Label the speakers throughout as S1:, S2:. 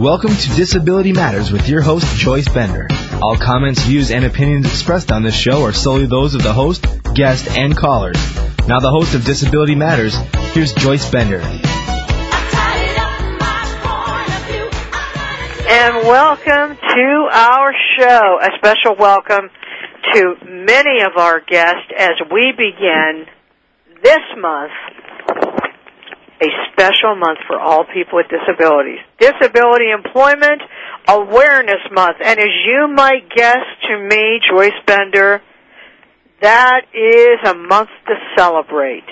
S1: Welcome to Disability Matters with your host, Joyce Bender. All comments, views, and opinions expressed on this show are solely those of the host, guest, and callers. Now, the host of Disability Matters, here's Joyce Bender.
S2: And welcome to our show. A special welcome to many of our guests as we begin this month a special month for all people with disabilities. Disability Employment Awareness Month. And as you might guess to me, Joyce Bender, that is a month to celebrate.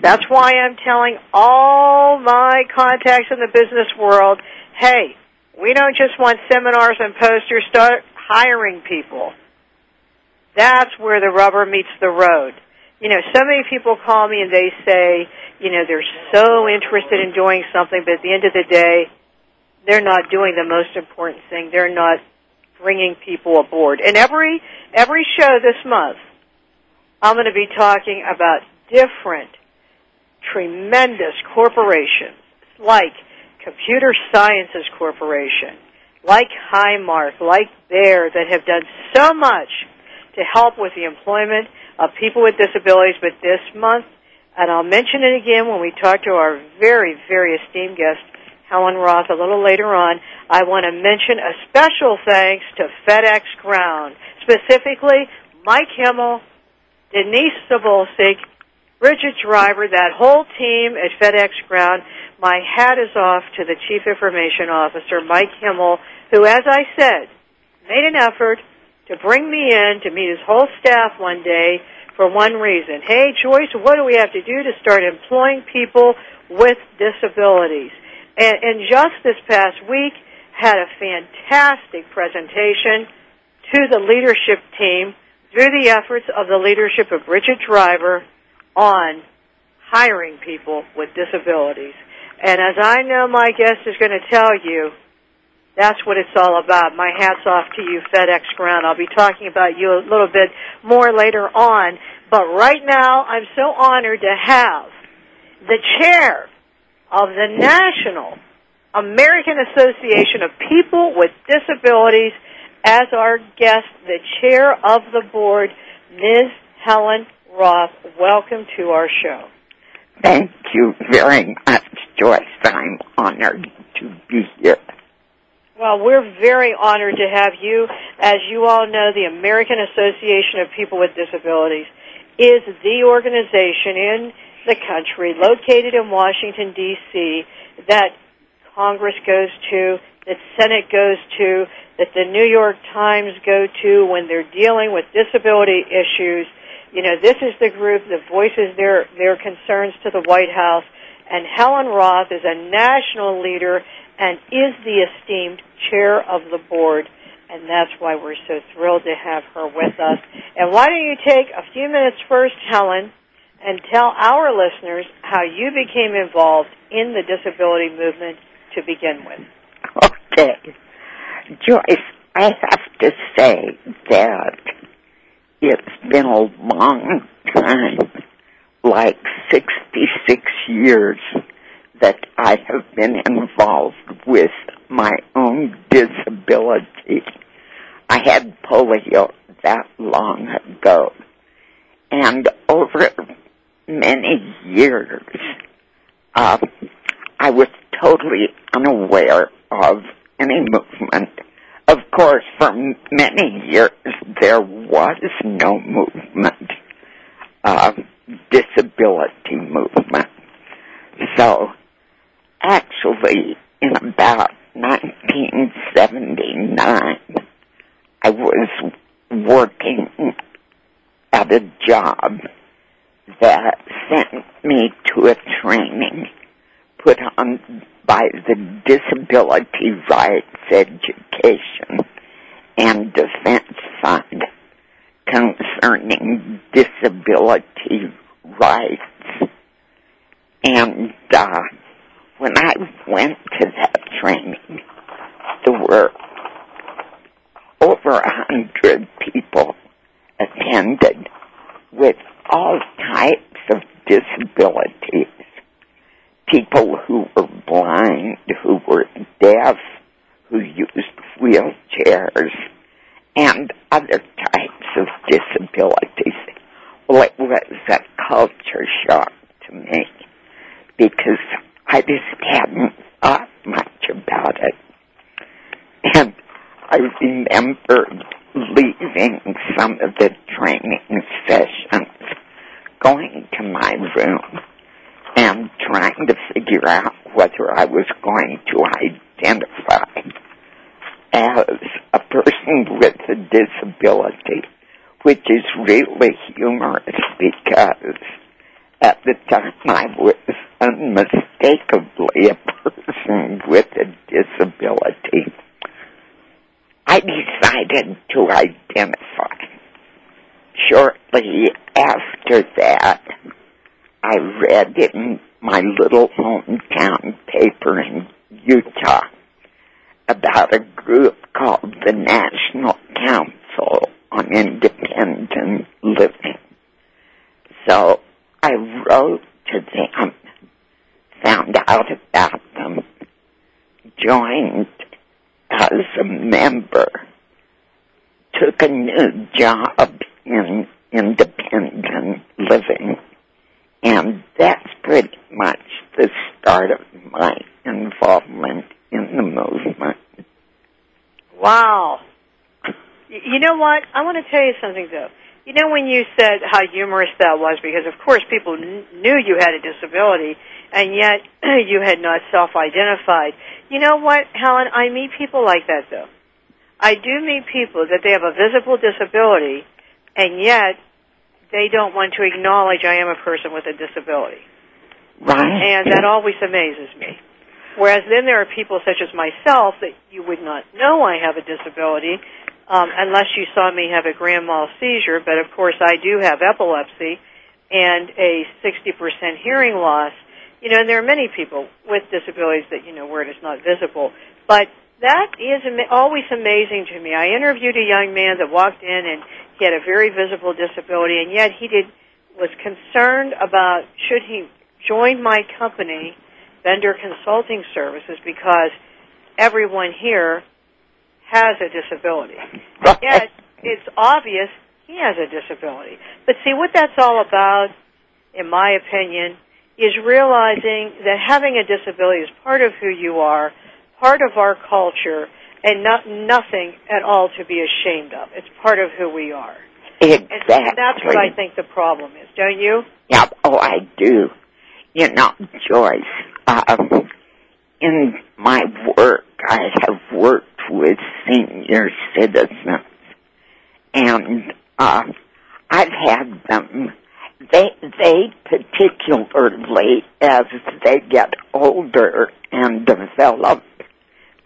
S2: That's why I'm telling all my contacts in the business world, hey, we don't just want seminars and posters, start hiring people. That's where the rubber meets the road. You know, so many people call me and they say, you know, they're so interested in doing something, but at the end of the day, they're not doing the most important thing. They're not bringing people aboard. And every every show this month, I'm going to be talking about different, tremendous corporations like Computer Sciences Corporation, like Highmark, like Bayer, that have done so much to help with the employment of people with disabilities. But this month, and I'll mention it again when we talk to our very, very esteemed guest, Helen Roth, a little later on. I want to mention a special thanks to FedEx Ground, specifically Mike Himmel, Denise Sabolsik, Bridget Driver, that whole team at FedEx Ground. My hat is off to the Chief Information Officer, Mike Himmel, who, as I said, made an effort to bring me in to meet his whole staff one day for one reason. Hey, Joyce, what do we have to do to start employing people with disabilities? And, and just this past week, had a fantastic presentation to the leadership team through the efforts of the leadership of Bridget Driver on hiring people with disabilities. And as I know my guest is going to tell you, that's what it's all about. My hat's off to you, FedEx Ground. I'll be talking about you a little bit more later on. But right now, I'm so honored to have the chair of the National American Association of People with Disabilities as our guest, the chair of the board, Ms. Helen Roth. Welcome to our show.
S3: Thank you very much, Joyce. I'm honored to be here.
S2: Well, we're very honored to have you. As you all know, the American Association of People with Disabilities is the organization in the country located in Washington, D.C., that Congress goes to, that Senate goes to, that the New York Times go to when they're dealing with disability issues. You know, this is the group that voices their, their concerns to the White House. And Helen Roth is a national leader and is the esteemed chair of the board, and that's why we're so thrilled to have her with us. And why don't you take a few minutes first, Helen, and tell our listeners how you became involved in the disability movement to begin with.
S3: Okay. Joyce, I have to say that it's been a long time, like 66 years, that I have been involved with my own disability. I had polio that long ago. And over many years, uh, I was totally unaware of any movement. Of course, for many years, there was no movement, uh, disability movement. So, actually, in about 1979, I was working at a job that sent me to a training put on by the Disability Rights Education and Defense Fund concerning disability rights. And uh, when I went to that training, there were over a hundred people attended with all types of disabilities. People who were blind, who were deaf, who used wheelchairs and other types of disabilities. Well, it was a culture shock to me because I just hadn't thought much about it. And I remember leaving some of the training sessions, going to my room and trying to figure out whether I was going to identify as a person with a disability, which is really humorous because at the time I was unmistakably a person with a disability. I decided to identify. Shortly after that, I read in my little hometown paper in Utah about a group called the National Council on Independent Living. So I wrote to them, found out about them, joined as a member, took a new job in independent living, and that's pretty much the start of my involvement in the movement.
S2: Wow. You know what? I want to tell you something though. You know when you said how humorous that was, because of course people kn- knew you had a disability, and yet you had not self-identified. You know what, Helen? I meet people like that though. I do meet people that they have a visible disability, and yet they don't want to acknowledge I am a person with a disability.
S3: Right.
S2: And that always amazes me. Whereas then there are people such as myself that you would not know I have a disability um, unless you saw me have a grand mal seizure. But of course, I do have epilepsy and a 60% hearing loss. You know, and there are many people with disabilities that you know where it is not visible. But that is ama- always amazing to me. I interviewed a young man that walked in and he had a very visible disability, and yet he did was concerned about should he join my company, Bender Consulting Services, because everyone here has a disability. Yes, it's obvious he has a disability. But see, what that's all about, in my opinion, is realizing that having a disability is part of who you are, part of our culture, and not nothing at all to be ashamed of. It's part of who we are.
S3: Exactly.
S2: And that's what I think the problem is, don't you?
S3: Yeah, oh, I do. You know, Joyce, um, in my work, I have worked with senior citizens, and uh, I've had them. They they particularly as they get older and develop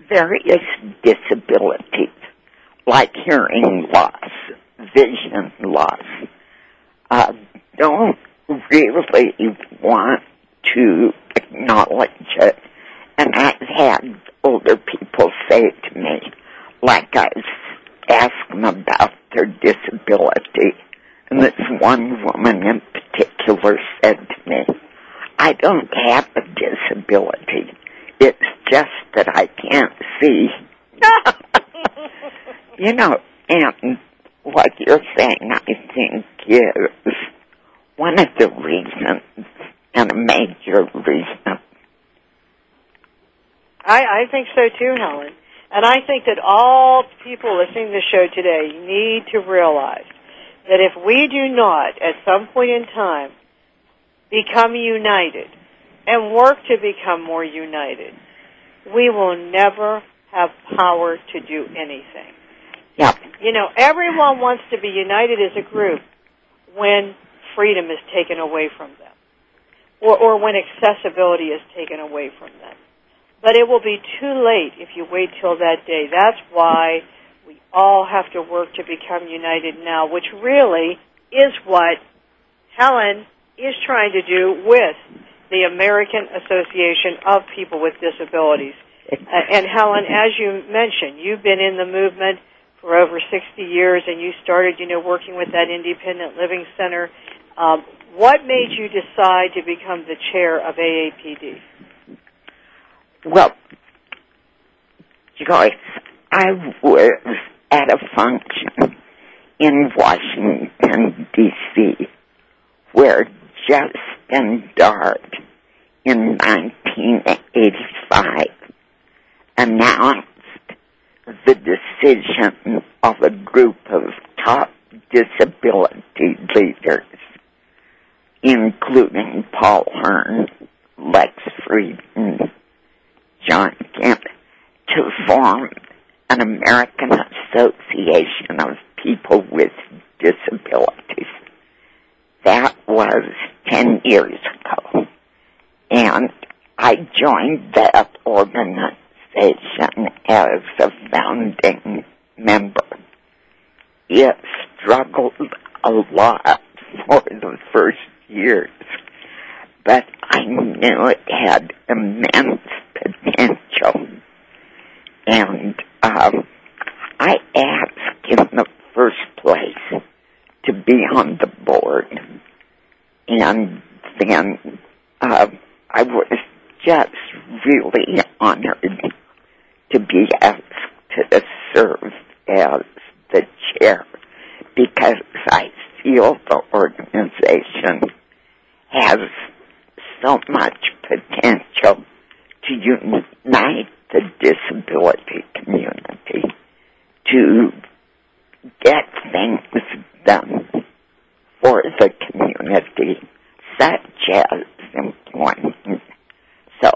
S3: various disabilities like hearing loss, vision loss, uh, don't really want to acknowledge it. And I've had older people say to me, like I ask them about their disability, and this one woman in particular said to me, I don't have a disability. It's just that I can't see. you know, and what you're saying, I think, is one of the reasons, and a major reason.
S2: I, I think so too, Helen. And I think that all people listening to the show today need to realize that if we do not, at some point in time, become united and work to become more united, we will never have power to do anything.
S3: Yep.
S2: You know, everyone wants to be united as a group when freedom is taken away from them or, or when accessibility is taken away from them. But it will be too late if you wait till that day. That's why we all have to work to become united now, which really is what Helen is trying to do with the American Association of People with Disabilities. Uh, and Helen, as you mentioned, you've been in the movement for over 60 years and you started, you know, working with that independent living center. Um, what made you decide to become the chair of AAPD?
S3: Well, Joyce, I was at a function in Washington, D.C., where Justin Dart in 1985 announced the decision of a group of top disability leaders, including Paul Hearne, Lex Frieden, John Kemp, to form an American Association of People with Disabilities. That was 10 years ago. And I joined that organization as a founding member. It struggled a lot for the first years, but I knew it had immense potential. And um, I asked in the first place to be on the board. And then uh, I was just really honored to be asked to serve as the chair because I feel the organization has so much potential to unite the disability community to get things done for the community, such as employment. So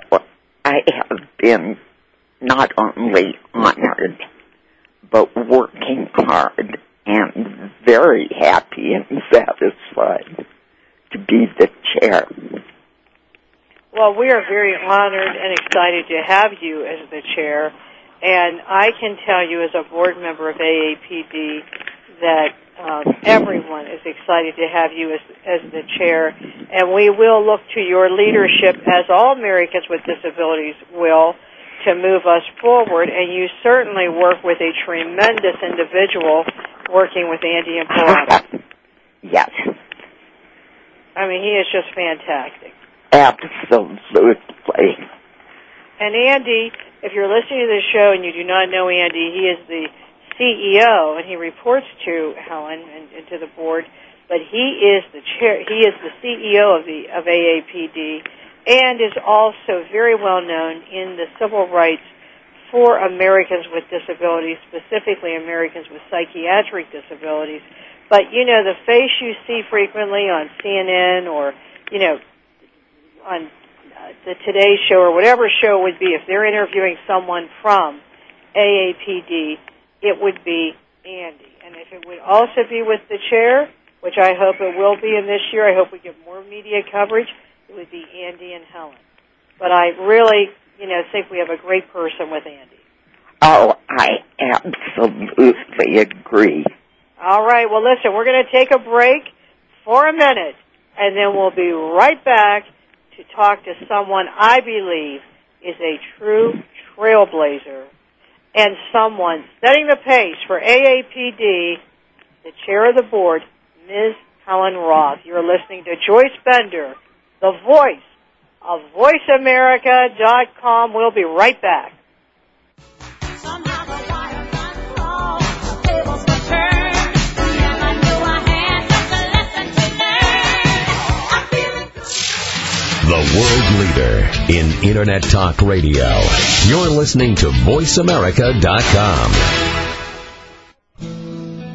S3: I have been not only honored, but working hard and very happy and satisfied to be the chair.
S2: Well, we are very honored and excited to have you as the chair. And I can tell you as a board member of AAPD that um, everyone is excited to have you as, as the chair. And we will look to your leadership, as all Americans with disabilities will, to move us forward. And you certainly work with a tremendous individual working with Andy and Imparato.
S3: yes.
S2: I mean, he is just fantastic.
S3: Absolutely.
S2: And Andy, if you're listening to this show and you do not know Andy, he is the CEO and he reports to Helen and, and to the board. But he is the chair. He is the CEO of the of AAPD, and is also very well known in the civil rights for Americans with disabilities, specifically Americans with psychiatric disabilities. But you know, the face you see frequently on CNN or you know on uh, the Today Show or whatever show would be, if they're interviewing someone from AAPD, it would be Andy. And if it would also be with the chair, which I hope it will be in this year, I hope we get more media coverage, it would be Andy and Helen. But I really, you know, think we have a great person with Andy.
S3: Oh, I absolutely agree.
S2: All right, well listen, we're going to take a break for a minute, and then we'll be right back to talk to someone I believe is a true trailblazer and someone setting the pace for AAPD, the chair of the board, Ms. Helen Roth. You're listening to Joyce Bender, the voice of VoiceAmerica.com. We'll be right back.
S4: The world leader in Internet Talk Radio. You're listening to VoiceAmerica.com.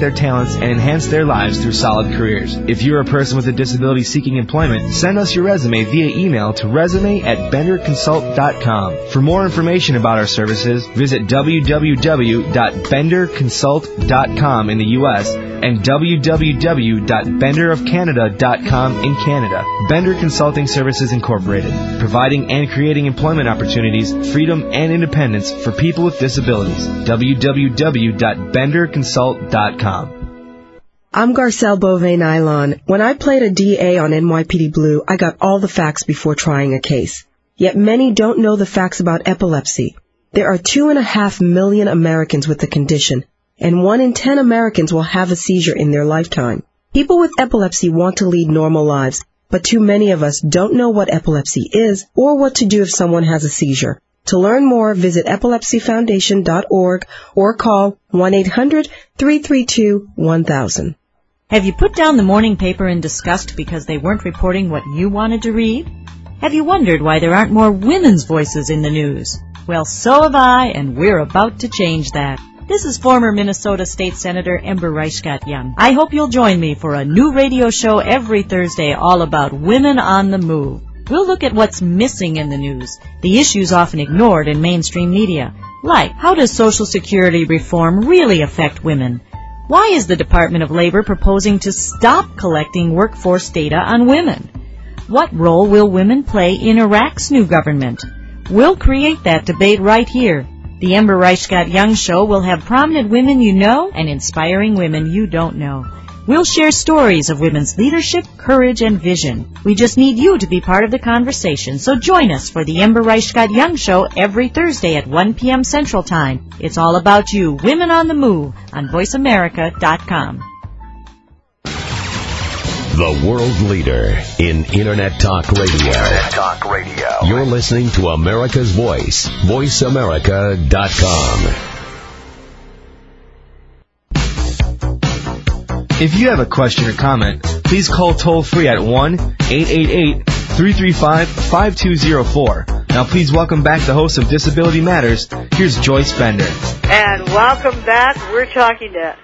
S1: their talents and enhance their lives through solid careers. If you're a person with a disability seeking employment, send us your resume via email to resume at benderconsult.com. For more information about our services, visit www.benderconsult.com in the U.S and www.benderofcanada.com in Canada. Bender Consulting Services Incorporated, providing and creating employment opportunities, freedom, and independence for people with disabilities. www.benderconsult.com.
S5: I'm Garcelle Beauvais Nilon. When I played a DA on NYPD Blue, I got all the facts before trying a case. Yet many don't know the facts about epilepsy. There are two and a half million Americans with the condition, and one in ten Americans will have a seizure in their lifetime. People with epilepsy want to lead normal lives, but too many of us don't know what epilepsy is or what to do if someone has a seizure. To learn more, visit epilepsyfoundation.org or call 1-800-332-1000.
S6: Have you put down the morning paper in disgust because they weren't reporting what you wanted to read? Have you wondered why there aren't more women's voices in the news? Well, so have I, and we're about to change that. This is former Minnesota State Senator Ember Reichgott Junge. I hope you'll join me for a new radio show every Thursday all about women on the move. We'll look at what's missing in the news, the issues often ignored in mainstream media, like how does Social Security reform really affect women? Why is the Department of Labor proposing to stop collecting workforce data on women? What role will women play in Iraq's new government? We'll create that debate right here. The Ember Reichgott Junge Show will have prominent women you know and inspiring women you don't know. We'll share stories of women's leadership, courage, and vision. We just need you to be part of the conversation, so join us for the Ember Reichgott Junge Show every Thursday at 1 p.m. Central Time. It's all about you, Women on the Move, on VoiceAmerica.com.
S4: The world leader in Internet Talk Radio. Internet Talk Radio. You're listening to America's Voice, VoiceAmerica.com.
S1: If you have a question or comment, please call toll free at 1 888 335 5204. Now, please welcome back the host of Disability Matters. Here's Joyce Bender.
S2: And welcome back. We're talking to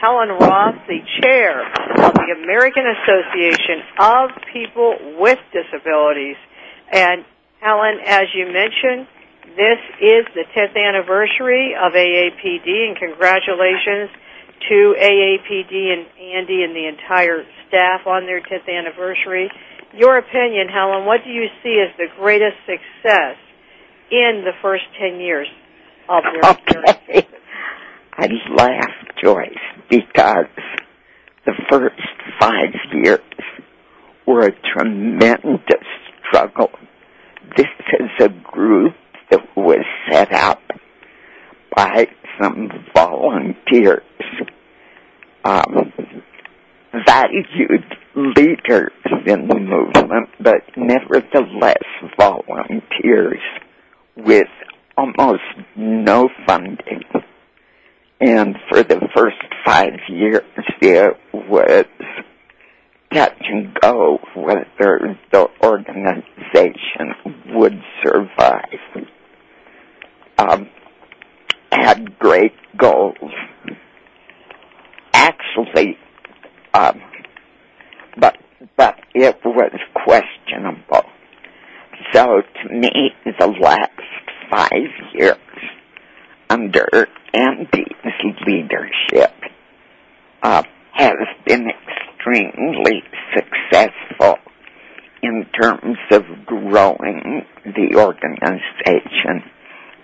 S2: Helen Roth, the chair of the American Association of People with Disabilities. And Helen, as you mentioned, this is the 10th anniversary of AAPD, and congratulations to AAPD and Andy and the entire staff on their 10th anniversary. Your opinion, Helen, what do you see as the greatest success in the first 10 years of their
S3: Okay. I laugh, Joyce, because the first five years were a tremendous struggle. This is a group that was set up by some volunteers, um, valued leaders in the movement, but nevertheless volunteers with almost no funding. And for the first five years, it was touch and go whether the organization would survive. Um, had great goals. Actually, um, but but it was questionable. So to me, the last five years under Andy's leadership uh, has been extremely successful in terms of growing the organization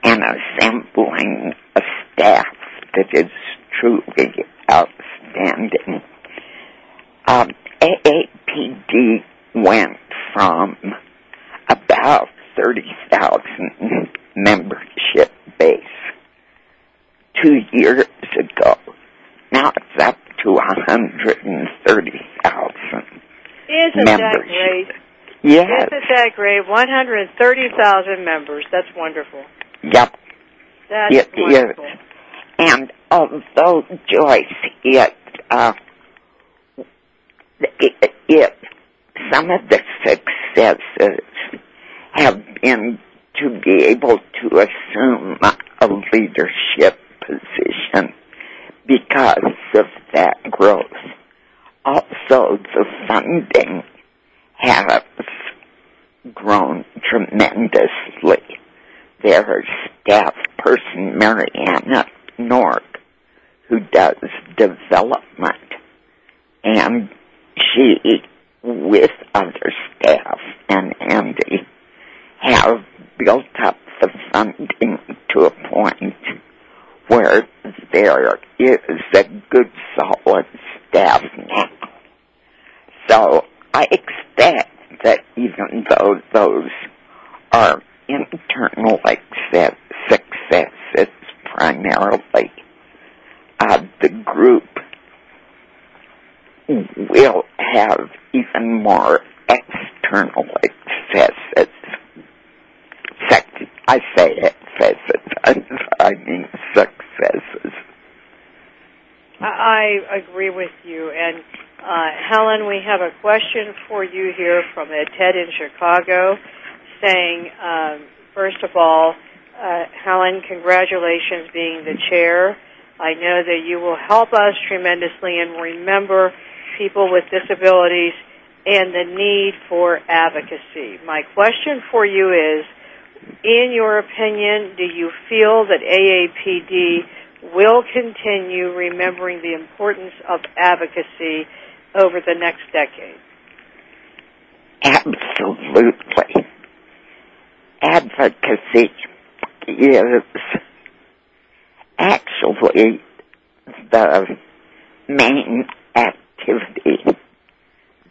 S3: and assembling a staff that is truly outstanding. Um, AAPD went from about 30,000 membership base two years ago. Now it's up to 130,000
S2: Isn't that great?
S3: Yes.
S2: Isn't that great? 130,000 members. That's wonderful.
S3: Yep.
S2: That's
S3: It
S2: wonderful.
S3: is. And although Joyce, it, uh, it, it, some of the successes have been to be able to assume a leadership position because of that growth. Also, the funding has grown tremendously. Their staff person, Mariana Nork, who does development, and she, with other staff and Andy, have built up the funding to a point where there is a good solid staff now. So I expect that even though those are internal success, successes primarily, uh, the group will have even more external successes. I say successes, I mean successes.
S2: I agree with you. And uh, Helen, we have a question for you here from a Ted in Chicago saying, um, first of all, uh, Helen, congratulations being the chair. I know that you will help us tremendously and remember people with disabilities and the need for advocacy. My question for you is, in your opinion, do you feel that AAPD will continue remembering the importance of advocacy over the next decade?
S3: Absolutely. Advocacy is actually the main activity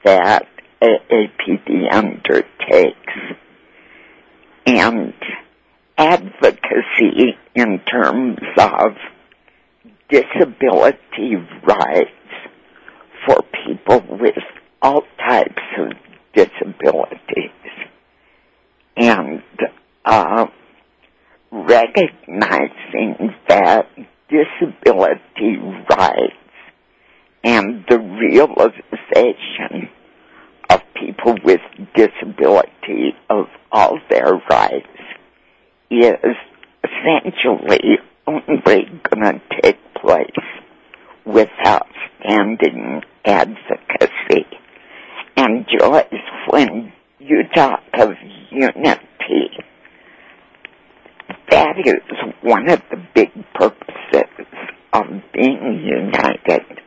S3: that AAPD undertakes. And advocacy in terms of disability rights for people with all types of disabilities and uh, recognizing that disability rights and the realization of people with disability of all their rights is essentially only going to take place with outstanding advocacy. And Joyce, when you talk of unity, that is one of the big purposes of being united.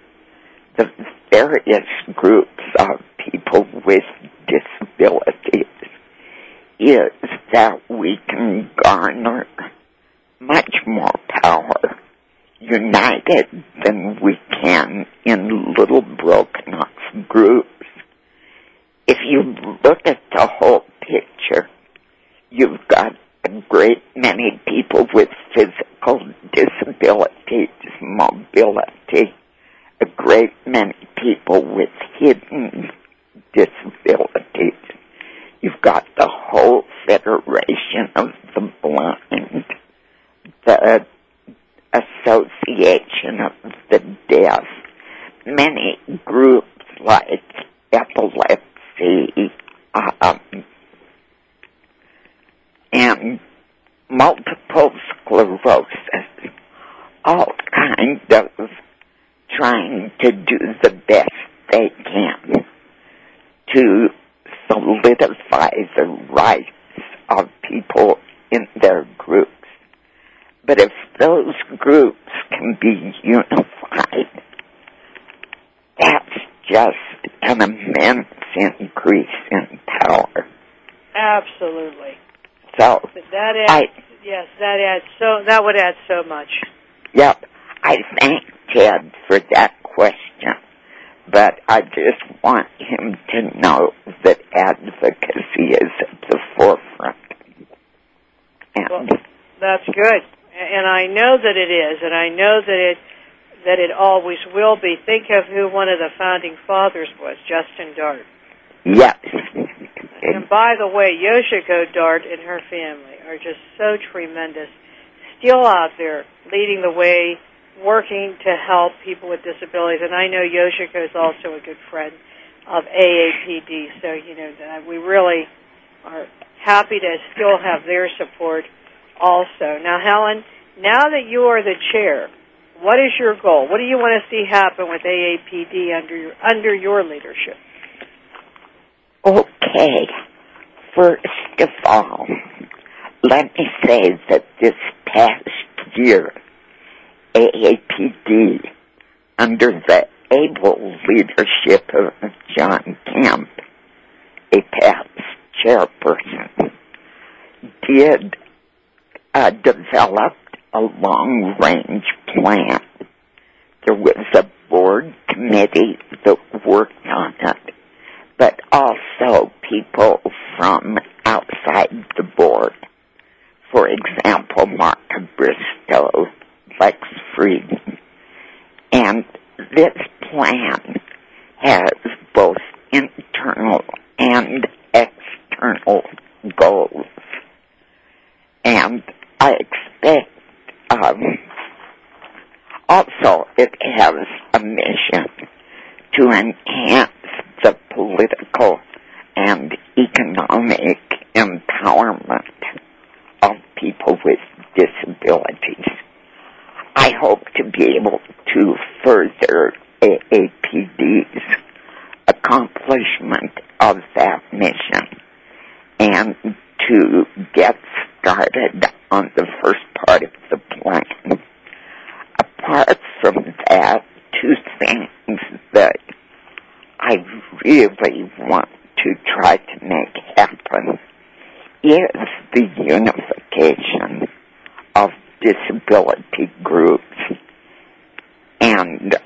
S3: The various groups of people with disabilities is that we can garner much more power united than we can in little broken off groups. If you look at the whole picture, you've got a great many people with physical disabilities, mobility, a great many people with hidden disabilities. You've got the whole Federation of the Blind, the Association of the Deaf, many groups like epilepsy, um, and multiple sclerosis, all kind of trying to do the best they can to solidify the rights of people in their groups. But if those groups can be unified, that's just an immense increase in power.
S2: Absolutely.
S3: So
S2: that adds,
S3: I,
S2: yes, that adds so that would add so much.
S3: Yep. I thank Ted for that question, but I just want him to know that advocacy is at the forefront. And
S2: Well, that's good, and I know that it is, and I know that it that it always will be. Think of who one of the founding fathers was, Justin Dart.
S3: yes,
S2: And by the way, Yoshiko Dart and her family are just so tremendous. Still out there leading the way, working to help people with disabilities. And I know Yoshiko is also a good friend of AAPD. So, you know, that we really are happy to still have their support also. Now, Helen, now that you are the chair, what is your goal? What do you want to see happen with AAPD under your, under your leadership?
S3: Okay. First of all, let me say that this past year, AAPD, under the able leadership of John Kemp, a past chairperson, did uh, develop a long range plan. There was a board committee that worked on it, but also people from outside the board. For example, Marca Bristo, Lex Frieden. And this plan has both internal and external goals. And I expect um, also it has a mission to enhance the political and economic empowerment of people with disabilities. I hope to be able to further AAPD's accomplishment of that mission and to get started on the first part of the plan. Apart from that, two things that I really want to try to make happen is the unification of disability groups and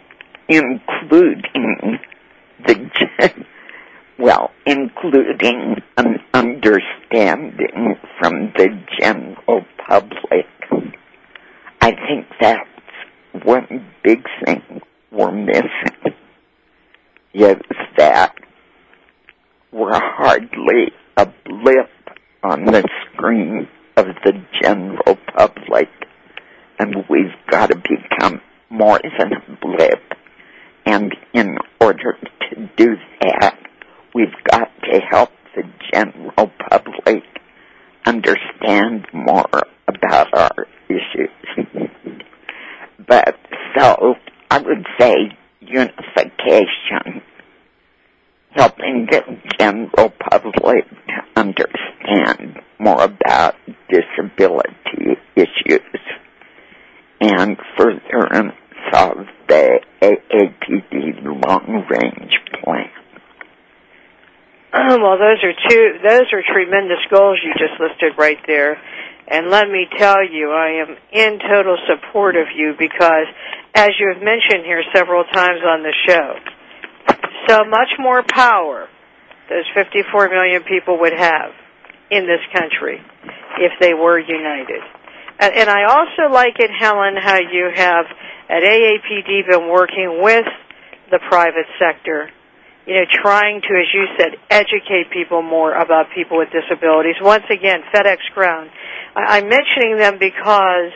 S3: including the well, including an understanding from the general public. I think that's one big thing we're missing is that we're hardly a blip on the screen of the general public, and we've got to become more than a blip. And in order to do that, we've got to help the general public understand more about our issues. but so I would say unification, helping the general public to understand more about disability issues and furtherance of the AAPD long range plan.
S2: well, those are two. Those are tremendous goals you just listed right there. And let me tell you, I am in total support of you because, as you have mentioned here several times on the show, so much more power those 54 million people would have in this country if they were united. And, I also like it, Helen, how you have at AAPD been working with the private sector you know, trying to, as you said, educate people more about people with disabilities. Once again, FedEx Ground. I- I'm mentioning them because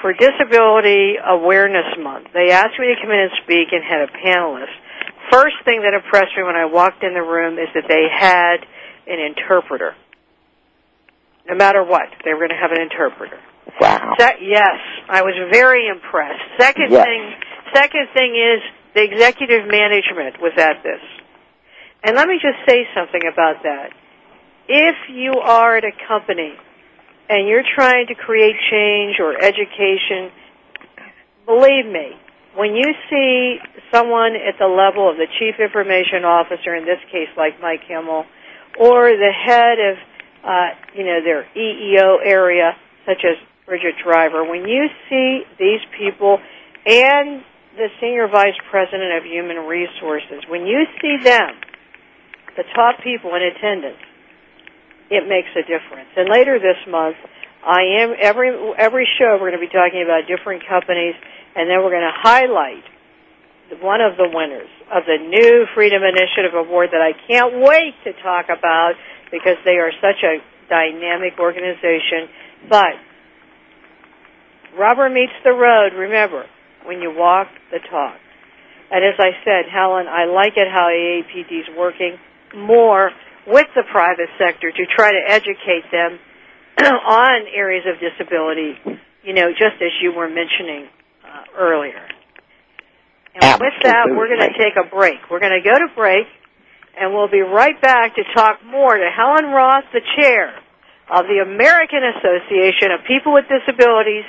S2: for Disability Awareness Month, they asked me to come in and speak and had a panelist. First thing that impressed me when I walked in the room is that they had an interpreter. No matter what, they were going to have an interpreter.
S3: Wow.
S2: Se- yes, I was very impressed. Second
S3: Yes.
S2: thing, second thing is the executive management was at this. And let me just say something about that. If you are at a company and you're trying to create change or education, believe me, when you see someone at the level of the chief information officer, in this case like Mike Himmel, or the head of, uh, you know, their EEO area, such as Bridget Driver, when you see these people and the senior vice president of human resources, when you see them, the top people in attendance, it makes a difference. And later this month, I am every every show we're going to be talking about different companies, and then we're going to highlight one of the winners of the new Freedom Initiative Award that I can't wait to talk about because they are such a dynamic organization. But rubber meets the road. Remember, when you walk the talk. And as I said, Helen, I like it how AAPD is working more with the private sector to try to educate them on areas of disability, you know, just as you were mentioning uh, earlier. And with that, we're going to take a break. We're going to go to break, and we'll be right back to talk more to Helen Roth, the chair of the American Association of People with Disabilities,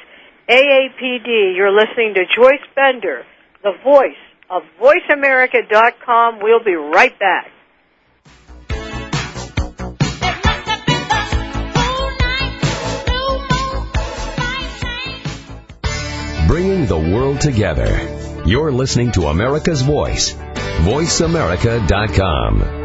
S2: AAPD. You're listening to Joyce Bender, the voice of VoiceAmerica.com. We'll be right back.
S4: Bringing the world together. You're listening to America's Voice. VoiceAmerica.com.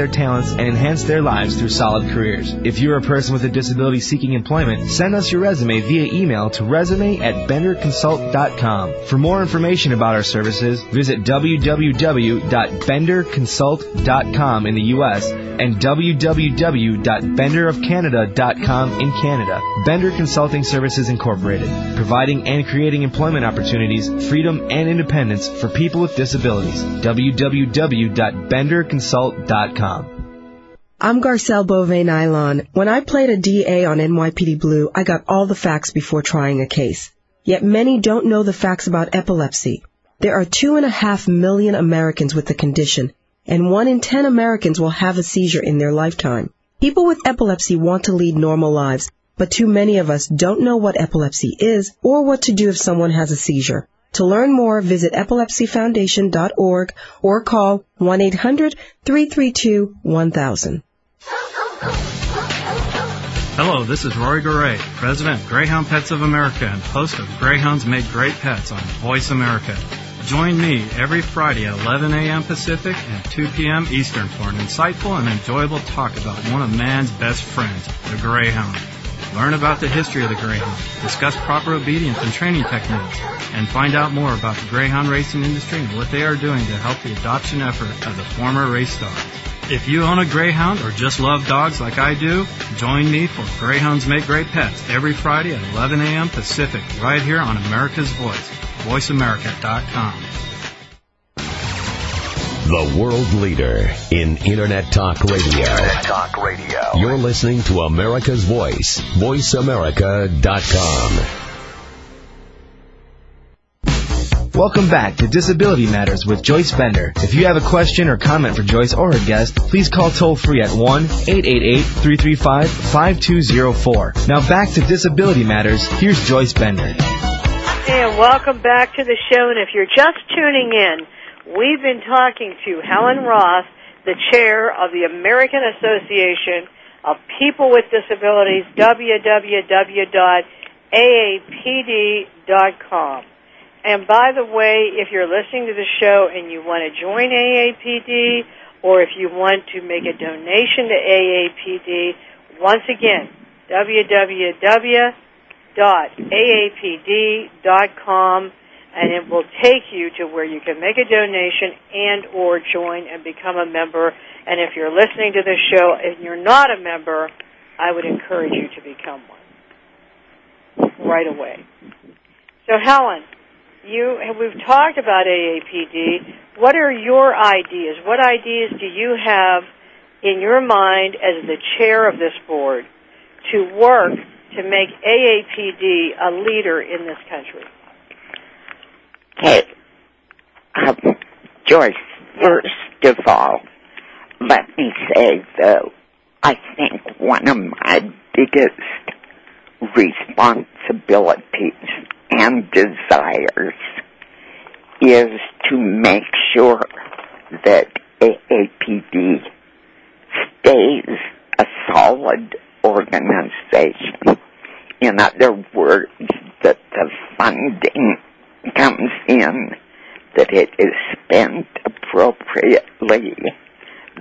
S1: talents and enhance their lives through solid careers. If you're a person with a disability seeking employment, send us your resume via email to resume at benderconsult.com. For more information about our services, visit www.benderconsult.com in the U.S. and www.benderofcanada.com in Canada. Bender Consulting Services Incorporated, providing and creating employment opportunities, freedom, and independence for people with disabilities. www.benderconsult.com.
S5: I'm Garcelle Beauvais Nilon. When I played a DA on NYPD Blue, I got all the facts before trying a case. Yet many don't know the facts about epilepsy. There are two and a half million Americans with the condition, and one in ten Americans will have a seizure in their lifetime. People with epilepsy want to lead normal lives, but too many of us don't know what epilepsy is or what to do if someone has a seizure. To learn more, visit epilepsyfoundation.org or call 1-800-332-1000.
S7: Hello, this is Rory Goree, President Greyhound Pets of America and host of Greyhounds Make Great Pets on Voice America. Join me every Friday at 11 a.m. Pacific and 2 p.m. Eastern for an insightful and enjoyable talk about one of man's best friends, the Greyhound. Learn about the history of the Greyhound, discuss proper obedience and training techniques, and find out more about the Greyhound racing industry and what they are doing to help the adoption effort of the former race dogs. If you own a Greyhound or just love dogs like I do, join me for Greyhounds Make Great Pets every Friday at 11 a.m. Pacific right here on America's Voice, voiceamerica.com.
S4: The world leader in Internet Talk Radio.
S8: Internet Talk Radio.
S4: You're listening to America's Voice, voiceamerica.com.
S1: Welcome back to Disability Matters with Joyce Bender. If you have a question or comment for Joyce or her guest, please call toll free at 1 888 335 5204. Now back to Disability Matters. Here's Joyce Bender.
S2: Hey, and welcome back to the show. And if you're just tuning in, we've been talking to Helen Roth, the chair of the American Association of People with Disabilities, www.aapd.com. And by the way, if you're listening to the show and you want to join AAPD or if you want to make a donation to AAPD, once again, www.aapd.com and it will take you to where you can make a donation and or join and become a member. And if you're listening to this show and you're not a member, I would encourage you to become one right away. So Helen, you we've talked about AAPD. What are your ideas? What ideas do you have in your mind as the chair of this board to work to make AAPD a leader in this country?
S3: Okay. Um, Joyce, first of all, let me say though, I think one of my biggest responsibilities and desires is to make sure that AAPD stays a solid organization. In other words, that the funding comes in, that it is spent appropriately,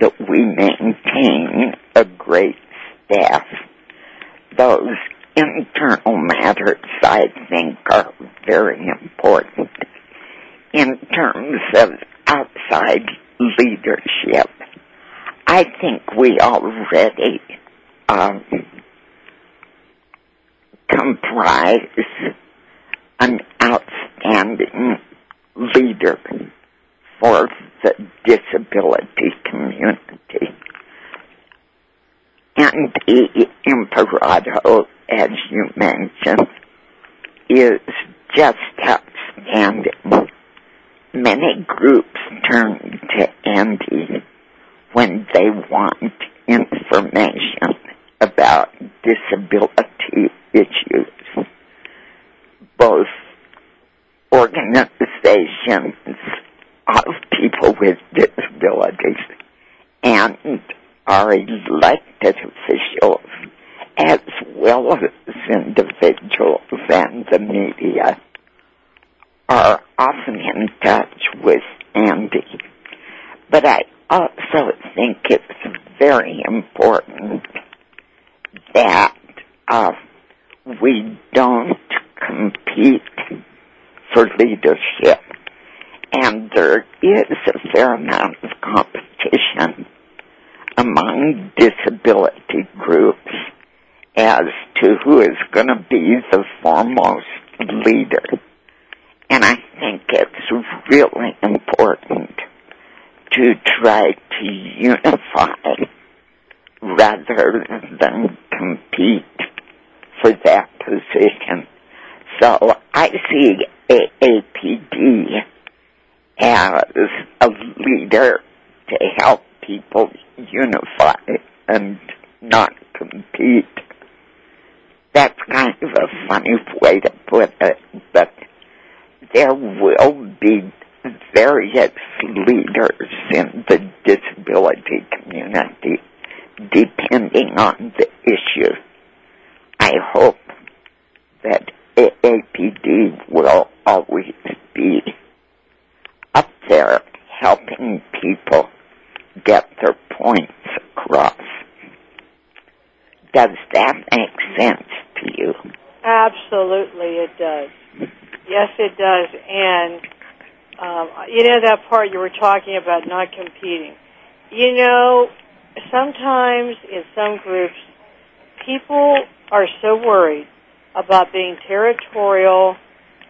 S3: that we maintain a great staff. Those internal matters, I think, are very important. In terms of outside leadership, I think we already um, comprise an outstanding leader for the disability community. And the Imparato, as you mentioned, is just outstanding. Many groups turn to Andy when they want information about disability issues. Both organizations of people with disabilities and our elected officials as well as individuals and the media are often in touch with Andy. But I also think it's very important that uh, we don't compete for leadership. And there is a fair amount of competition among disability groups as to who is going to be the foremost leader. And I think it's really important to try to unify rather than compete for that position. So I see AAPD as a leader to help people unify and not compete. That's kind of a funny way to put it, but there will be various leaders in the disability community depending on the issue. I hope that AAPD will always be up there helping people get their points across. Does that make sense to you?
S2: Absolutely, it does. Yes, it does. And um, you know that part you were talking about not competing. You know, sometimes in some groups, people are so worried about being territorial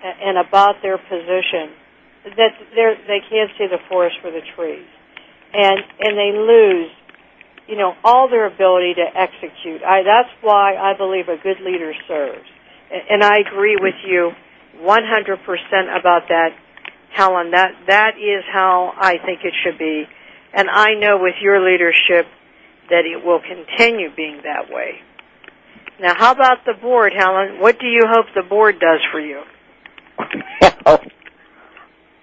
S2: and about their position that they can't see the forest for the trees, and and they lose, you know, all their ability to execute. I that's why I believe a good leader serves, and I agree with you 100% about that, Helen. That that is how I think it should be, and I know with your leadership that it will continue being that way. Now, how about the board, Helen? What do you hope the board does for you?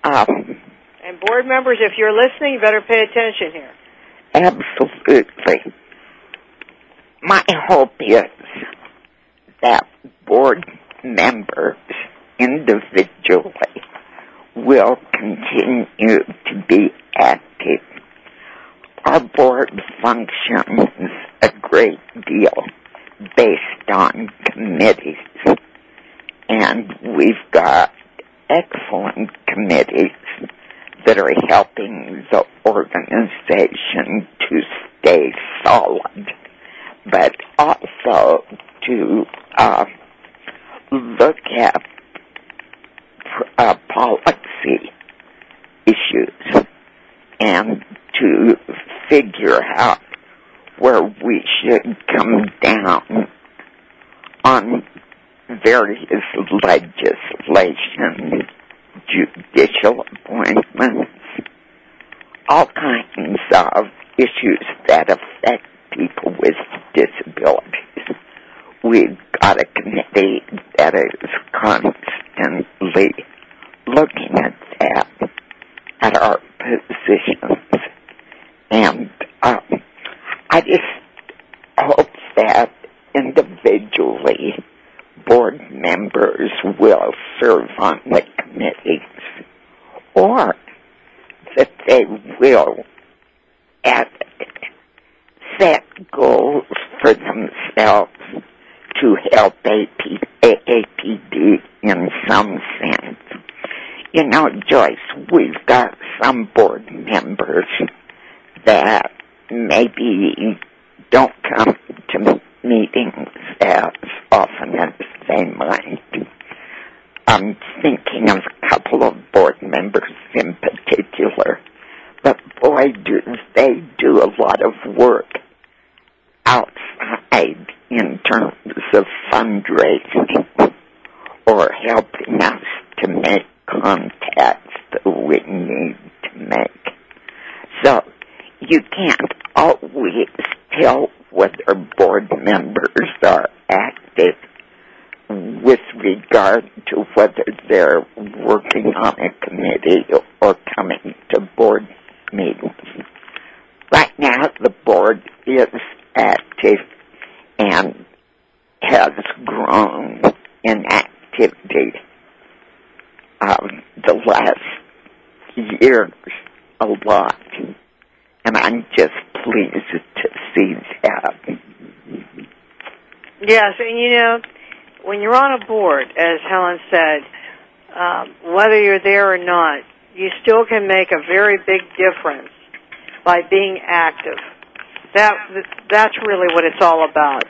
S3: um,
S2: and board members, if you're listening, you better pay attention here.
S3: Absolutely. My hope is that board members individually will continue to be active. Our board functions a great deal based on committees. And we've got excellent committees that are helping the organization to stay solid, but also to uh, look at uh, policy issues and to figure out where we should come down on various legislation, judicial appointments, all kinds of issues that affect people with disabilities. We've got a committee that is constantly looking at that, at our positions. And um, I just hope that individually board members will serve on the committees or that they will at, set goals for themselves to help AP, AAPD in some sense. You know, Joyce, we've got some board members that maybe don't come to meetings as often as they might. I'm thinking of a couple lot of work outside in terms of fundraising or helping us to make contacts that we need to make. So you can't always tell whether board members are active with regard to whether they're working on a committee or coming to board meetings. Right now, the board is active and has grown in activity um, the last years a lot. And I'm just pleased to see that.
S2: Yes, and you know, when you're on a board, as Helen said, um, whether you're there or not, you still can make a very big difference by being active. That that's really what it's all about.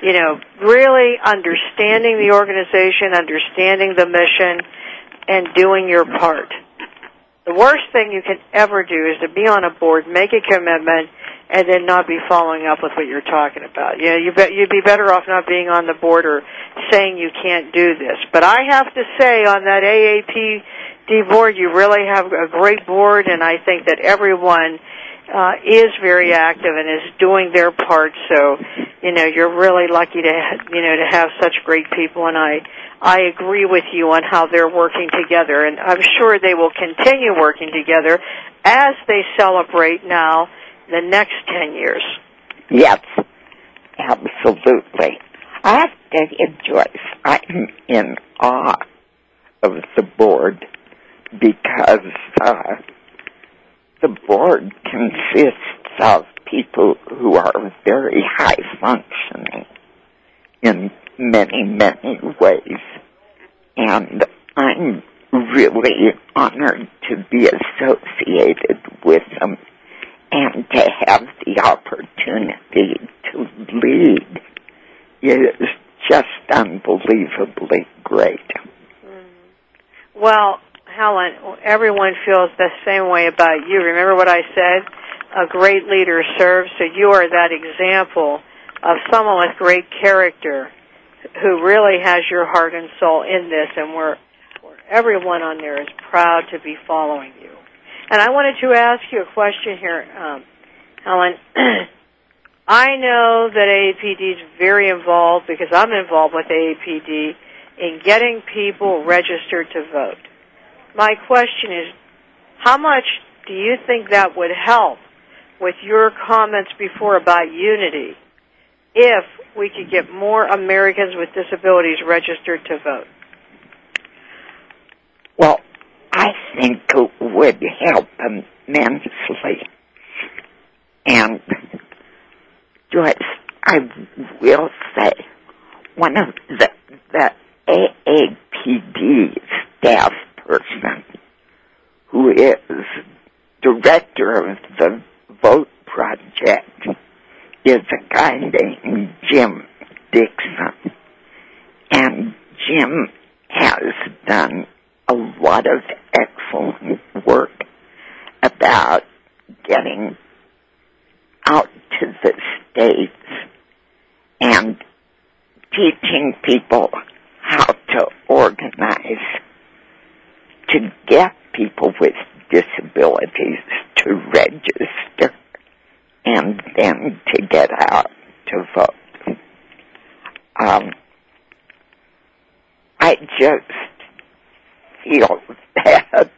S2: You know, really understanding the organization, understanding the mission, and doing your part. The worst thing you can ever do is to be on a board, make a commitment, and then not be following up with what you're talking about. You know, you bet you'd be better off not being on the board or saying you can't do this. But I have to say, on that AAPD board, you really have a great board, and I think that everyone uh, is very active and is doing their part. So, you know, you're really lucky to you know to have such great people, and I I agree with you on how they're working together, and I'm sure they will continue working together as they celebrate now the next 10 years.
S3: Yes, absolutely. I have to Joyce, I'm in awe of the board because uh, the board consists of people who are very high functioning in many, many ways. And I'm really honored to be associated with them and to have the opportunity to lead is just unbelievably great.
S2: Mm-hmm. Well, Helen, everyone feels the same way about you. Remember what I said? A great leader serves, so you are that example of someone with great character who really has your heart and soul in this, and we're, everyone on there is proud to be following you. And I wanted to ask you a question here, um, Helen. I know that AAPD is very involved because I'm involved with AAPD in getting people registered to vote. My question is, how much do you think that would help with your comments before about unity if we could get more Americans with disabilities registered to vote?
S3: Well, I think it would help immensely. And Joyce, I will say, one of the, the AAPD staff person who is director of the Vote Project is a guy named Jim Dickson. And Jim has done a lot of excellent work about getting out to the States and teaching people how to organize to get people with disabilities to register and then to get out to vote. Um, I just feel that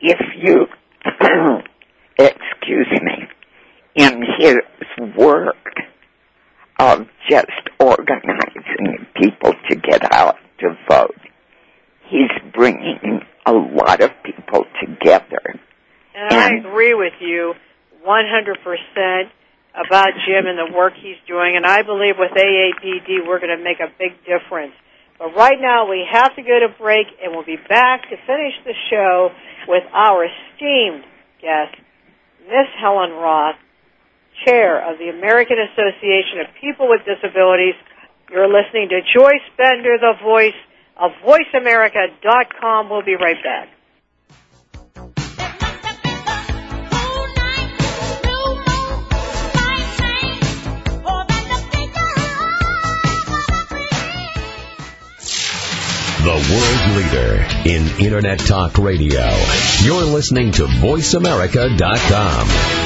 S3: if you, excuse me, in his work of just organizing people to get out to vote, he's bringing a lot of people together.
S2: And, and I agree with you 100% about Jim and the work he's doing, and I believe with AAPD we're going to make a big difference. But right now we have to go to break, and we'll be back to finish the show with our esteemed guest, Miss Helen Roth, Chair of the American Association of People with Disabilities. You're listening to Joyce Bender, the voice of VoiceAmerica.com. We'll be right back.
S4: The world leader in Internet Talk Radio. You're listening to VoiceAmerica.com.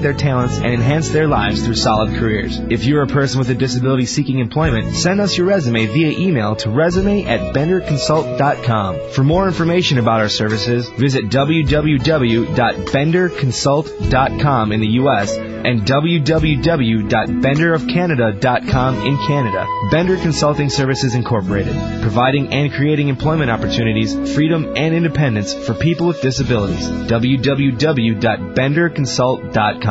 S1: their talents and enhance their lives through solid careers. If you're a person with a disability seeking employment, send us your resume via email to resume at benderconsult.com. For more information about our services, visit www.benderconsult.com in the U.S. and www.benderofcanada.com in Canada. Bender Consulting Services Incorporated, providing and creating employment opportunities, freedom, and independence for people with disabilities. www.benderconsult.com.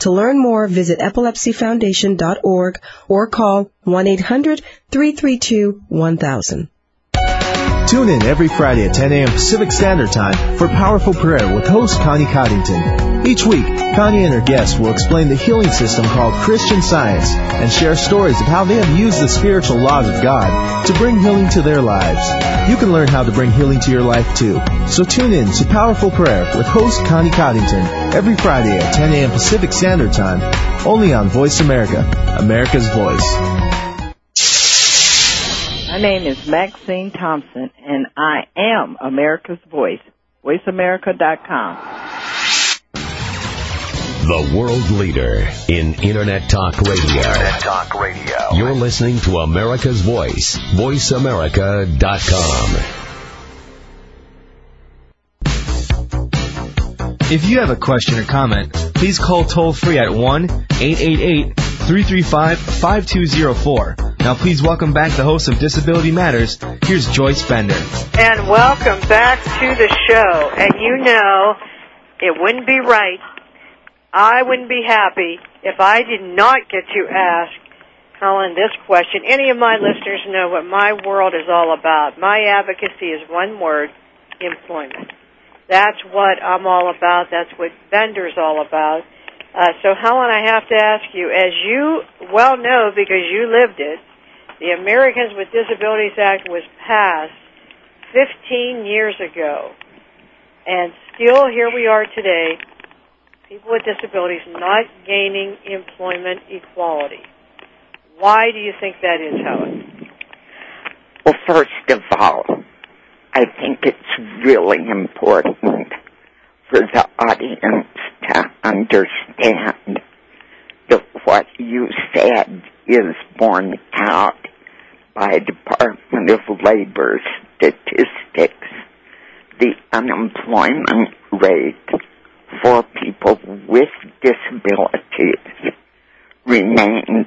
S5: To learn more, visit epilepsyfoundation.org or call 1-800-332-1000.
S9: Tune in every Friday at 10 a.m. Pacific Standard Time for Powerful Prayer with host Connie Coddington. Each week, Connie and her guests will explain the healing system called Christian Science and share stories of how they have used the spiritual laws of God to bring healing to their lives. You can learn how to bring healing to your life too. So tune in to Powerful Prayer with host Connie Coddington every Friday at 10 a.m. Pacific Standard Time, only on Voice America, America's Voice.
S10: My name is Maxine Thompson, and I am America's Voice. VoiceAmerica.com.
S4: The world leader in Internet Talk Radio.
S8: Internet Talk Radio.
S4: You're listening to America's Voice. VoiceAmerica.com.
S1: If you have a question or comment, please call toll free at 1 888 335 5204. Now, please welcome back the host of Disability Matters. Here's Joyce Bender.
S2: And welcome back to the show. And you know, it wouldn't be right, I wouldn't be happy if I did not get to ask Helen this question. Any of my listeners know what my world is all about. My advocacy is one word, employment. That's what I'm all about. That's what Bender's all about. Uh, so, Helen, I have to ask you, as you well know because you lived it, the Americans with Disabilities Act was passed 15 years ago. And still here we are today, people with disabilities not gaining employment equality. Why do you think that is, Helen?
S3: Well, first of all, I think it's really important for the audience to understand that what you said is borne out by Department of Labor statistics. The unemployment rate for people with disabilities remains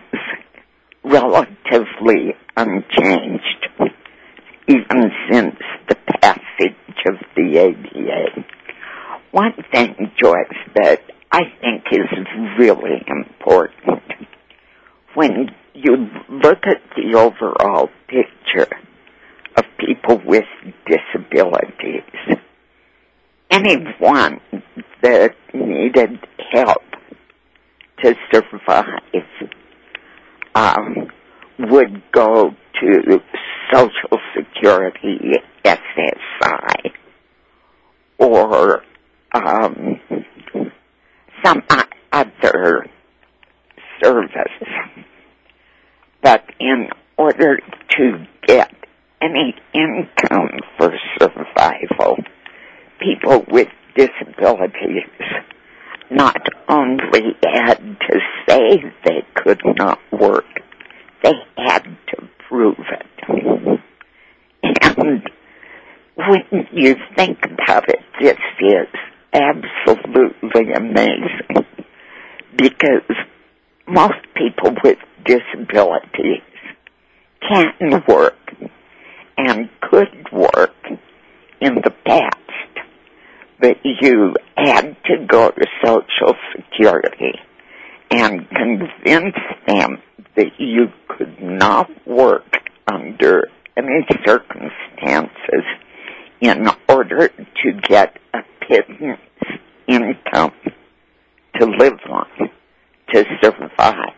S3: relatively unchanged even since the passage of the ADA. One thing, Joyce, that I think is really important when you look at the overall picture of people with disabilities, anyone that needed help to survive um, would go to Social Security SSI or um, some other service in order to get any income for survival. People with disabilities not only had to say they could not work, they had to prove it. And when you think about it, this is absolutely amazing because most people with disability can work and could work in the past, but you had to go to Social Security and convince them that you could not work under any circumstances in order to get a pittance income to live on, to survive.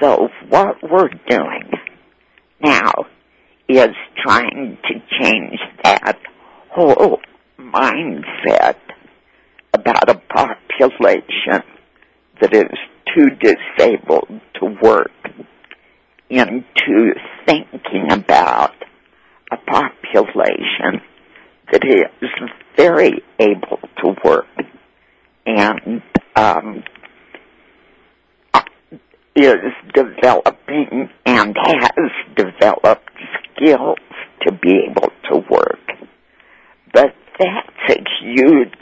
S3: So what we're doing now is trying to change that whole mindset about a population that is too disabled to work into thinking about a population that is very able to work and um, is developing and has developed Develop skills to be able to work. But that's a huge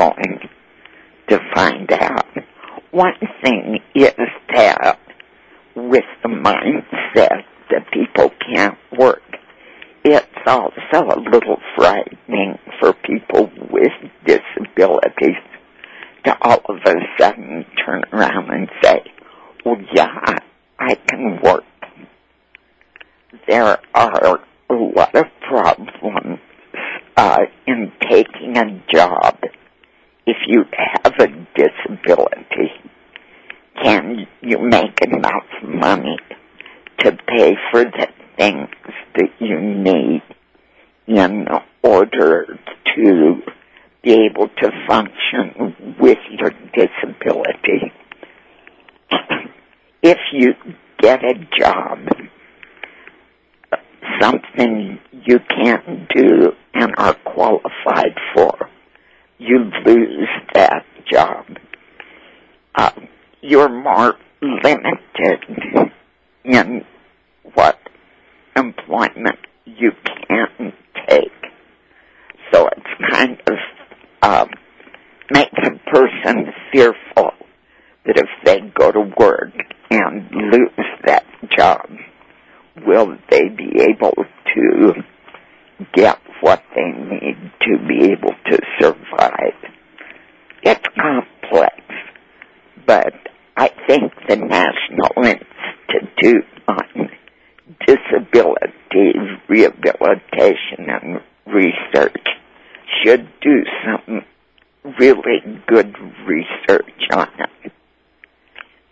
S3: going to find out. One thing is that with the mindset that people can't work, it's also a little frightening for people with disabilities to all of a sudden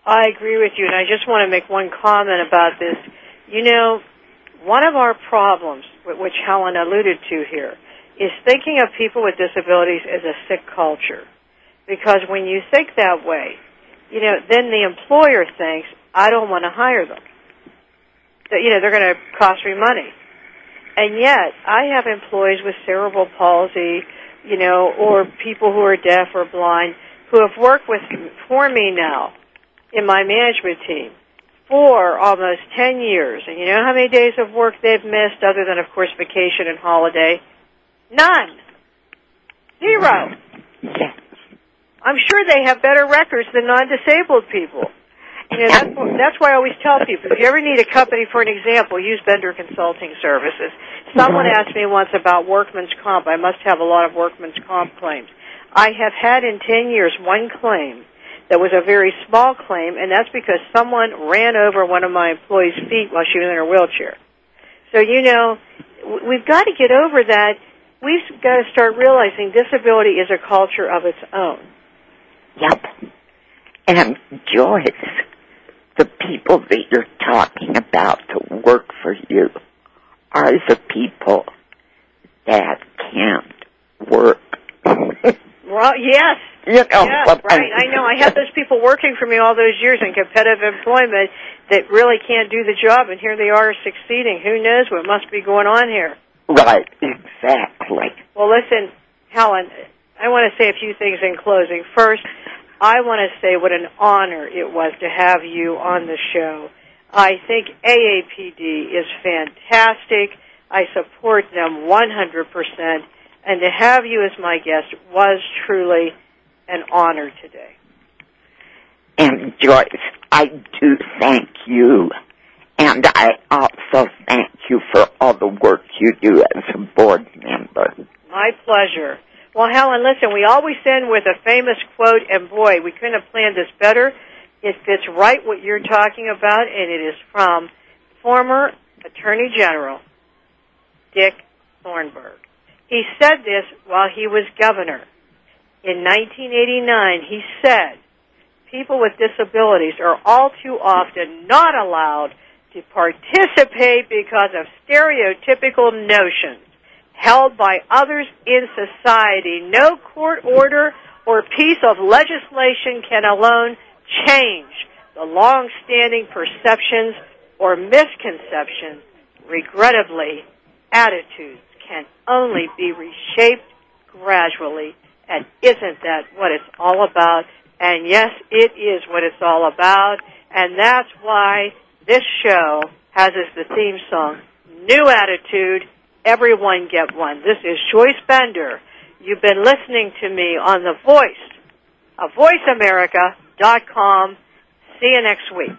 S3: I
S2: agree with you, and I just want to make one comment about this. You know, one of our problems, which Helen alluded to here, is thinking of people with disabilities as a sick culture. Because when you think that way, you know, then the employer thinks, I don't want to hire them. That, you know, they're going to cost me money. And yet, I have employees with cerebral palsy, you know, or people who are deaf or blind who have worked with for me now in my management team for almost 10 years. And you know how many days of work they've missed other than, of course, vacation and holiday? None. Zero.
S3: Yes.
S2: I'm sure they have better records than non-disabled people. You know, that's, that's why I always tell people, if you ever need a company for an example, use Bender Consulting Services. Someone asked me once about workman's comp. I must have a lot of workman's comp claims. I have had in 10 years one claim that was a very small claim, and that's because someone ran over one of my employees' feet while she was in her wheelchair. So, you know, we've got to get over that. We've got to start realizing disability is a culture of its own.
S3: Yep. And Joyce, the people that you're talking about that work for you are the people that can't work.
S2: well, yes.
S3: Know,
S2: yes, right. I know. I had those people working for me all those years in competitive employment that really can't do the job, and here they are succeeding. Who knows what must be going on here?
S3: Right, exactly.
S2: Well, listen, Helen, I want to say a few things in closing. First, I want to say what an honor it was to have you on the show. I think AAPD is fantastic. I support them 100%. And to have you as my guest was truly an honor today.
S3: And Joyce, I do thank you. And I also thank you for all the work you do as a board member.
S2: My pleasure. Well, Helen, listen, we always end with a famous quote, and boy, we couldn't have planned this better. It fits right what you're talking about, and it is from former Attorney General Dick Thornburgh. He said this while he was governor. In 1989, he said, people with disabilities are all too often not allowed to participate because of stereotypical notions held by others in society. No court order or piece of legislation can alone change the long-standing perceptions or misconceptions. Regrettably, attitudes can only be reshaped gradually. And isn't that what it's all about? And yes, it is what it's all about. And that's why this show has as the theme song, New Attitude, Everyone Get One. This is Joyce Bender. You've been listening to me on The Voice of VoiceAmerica.com. See you next week.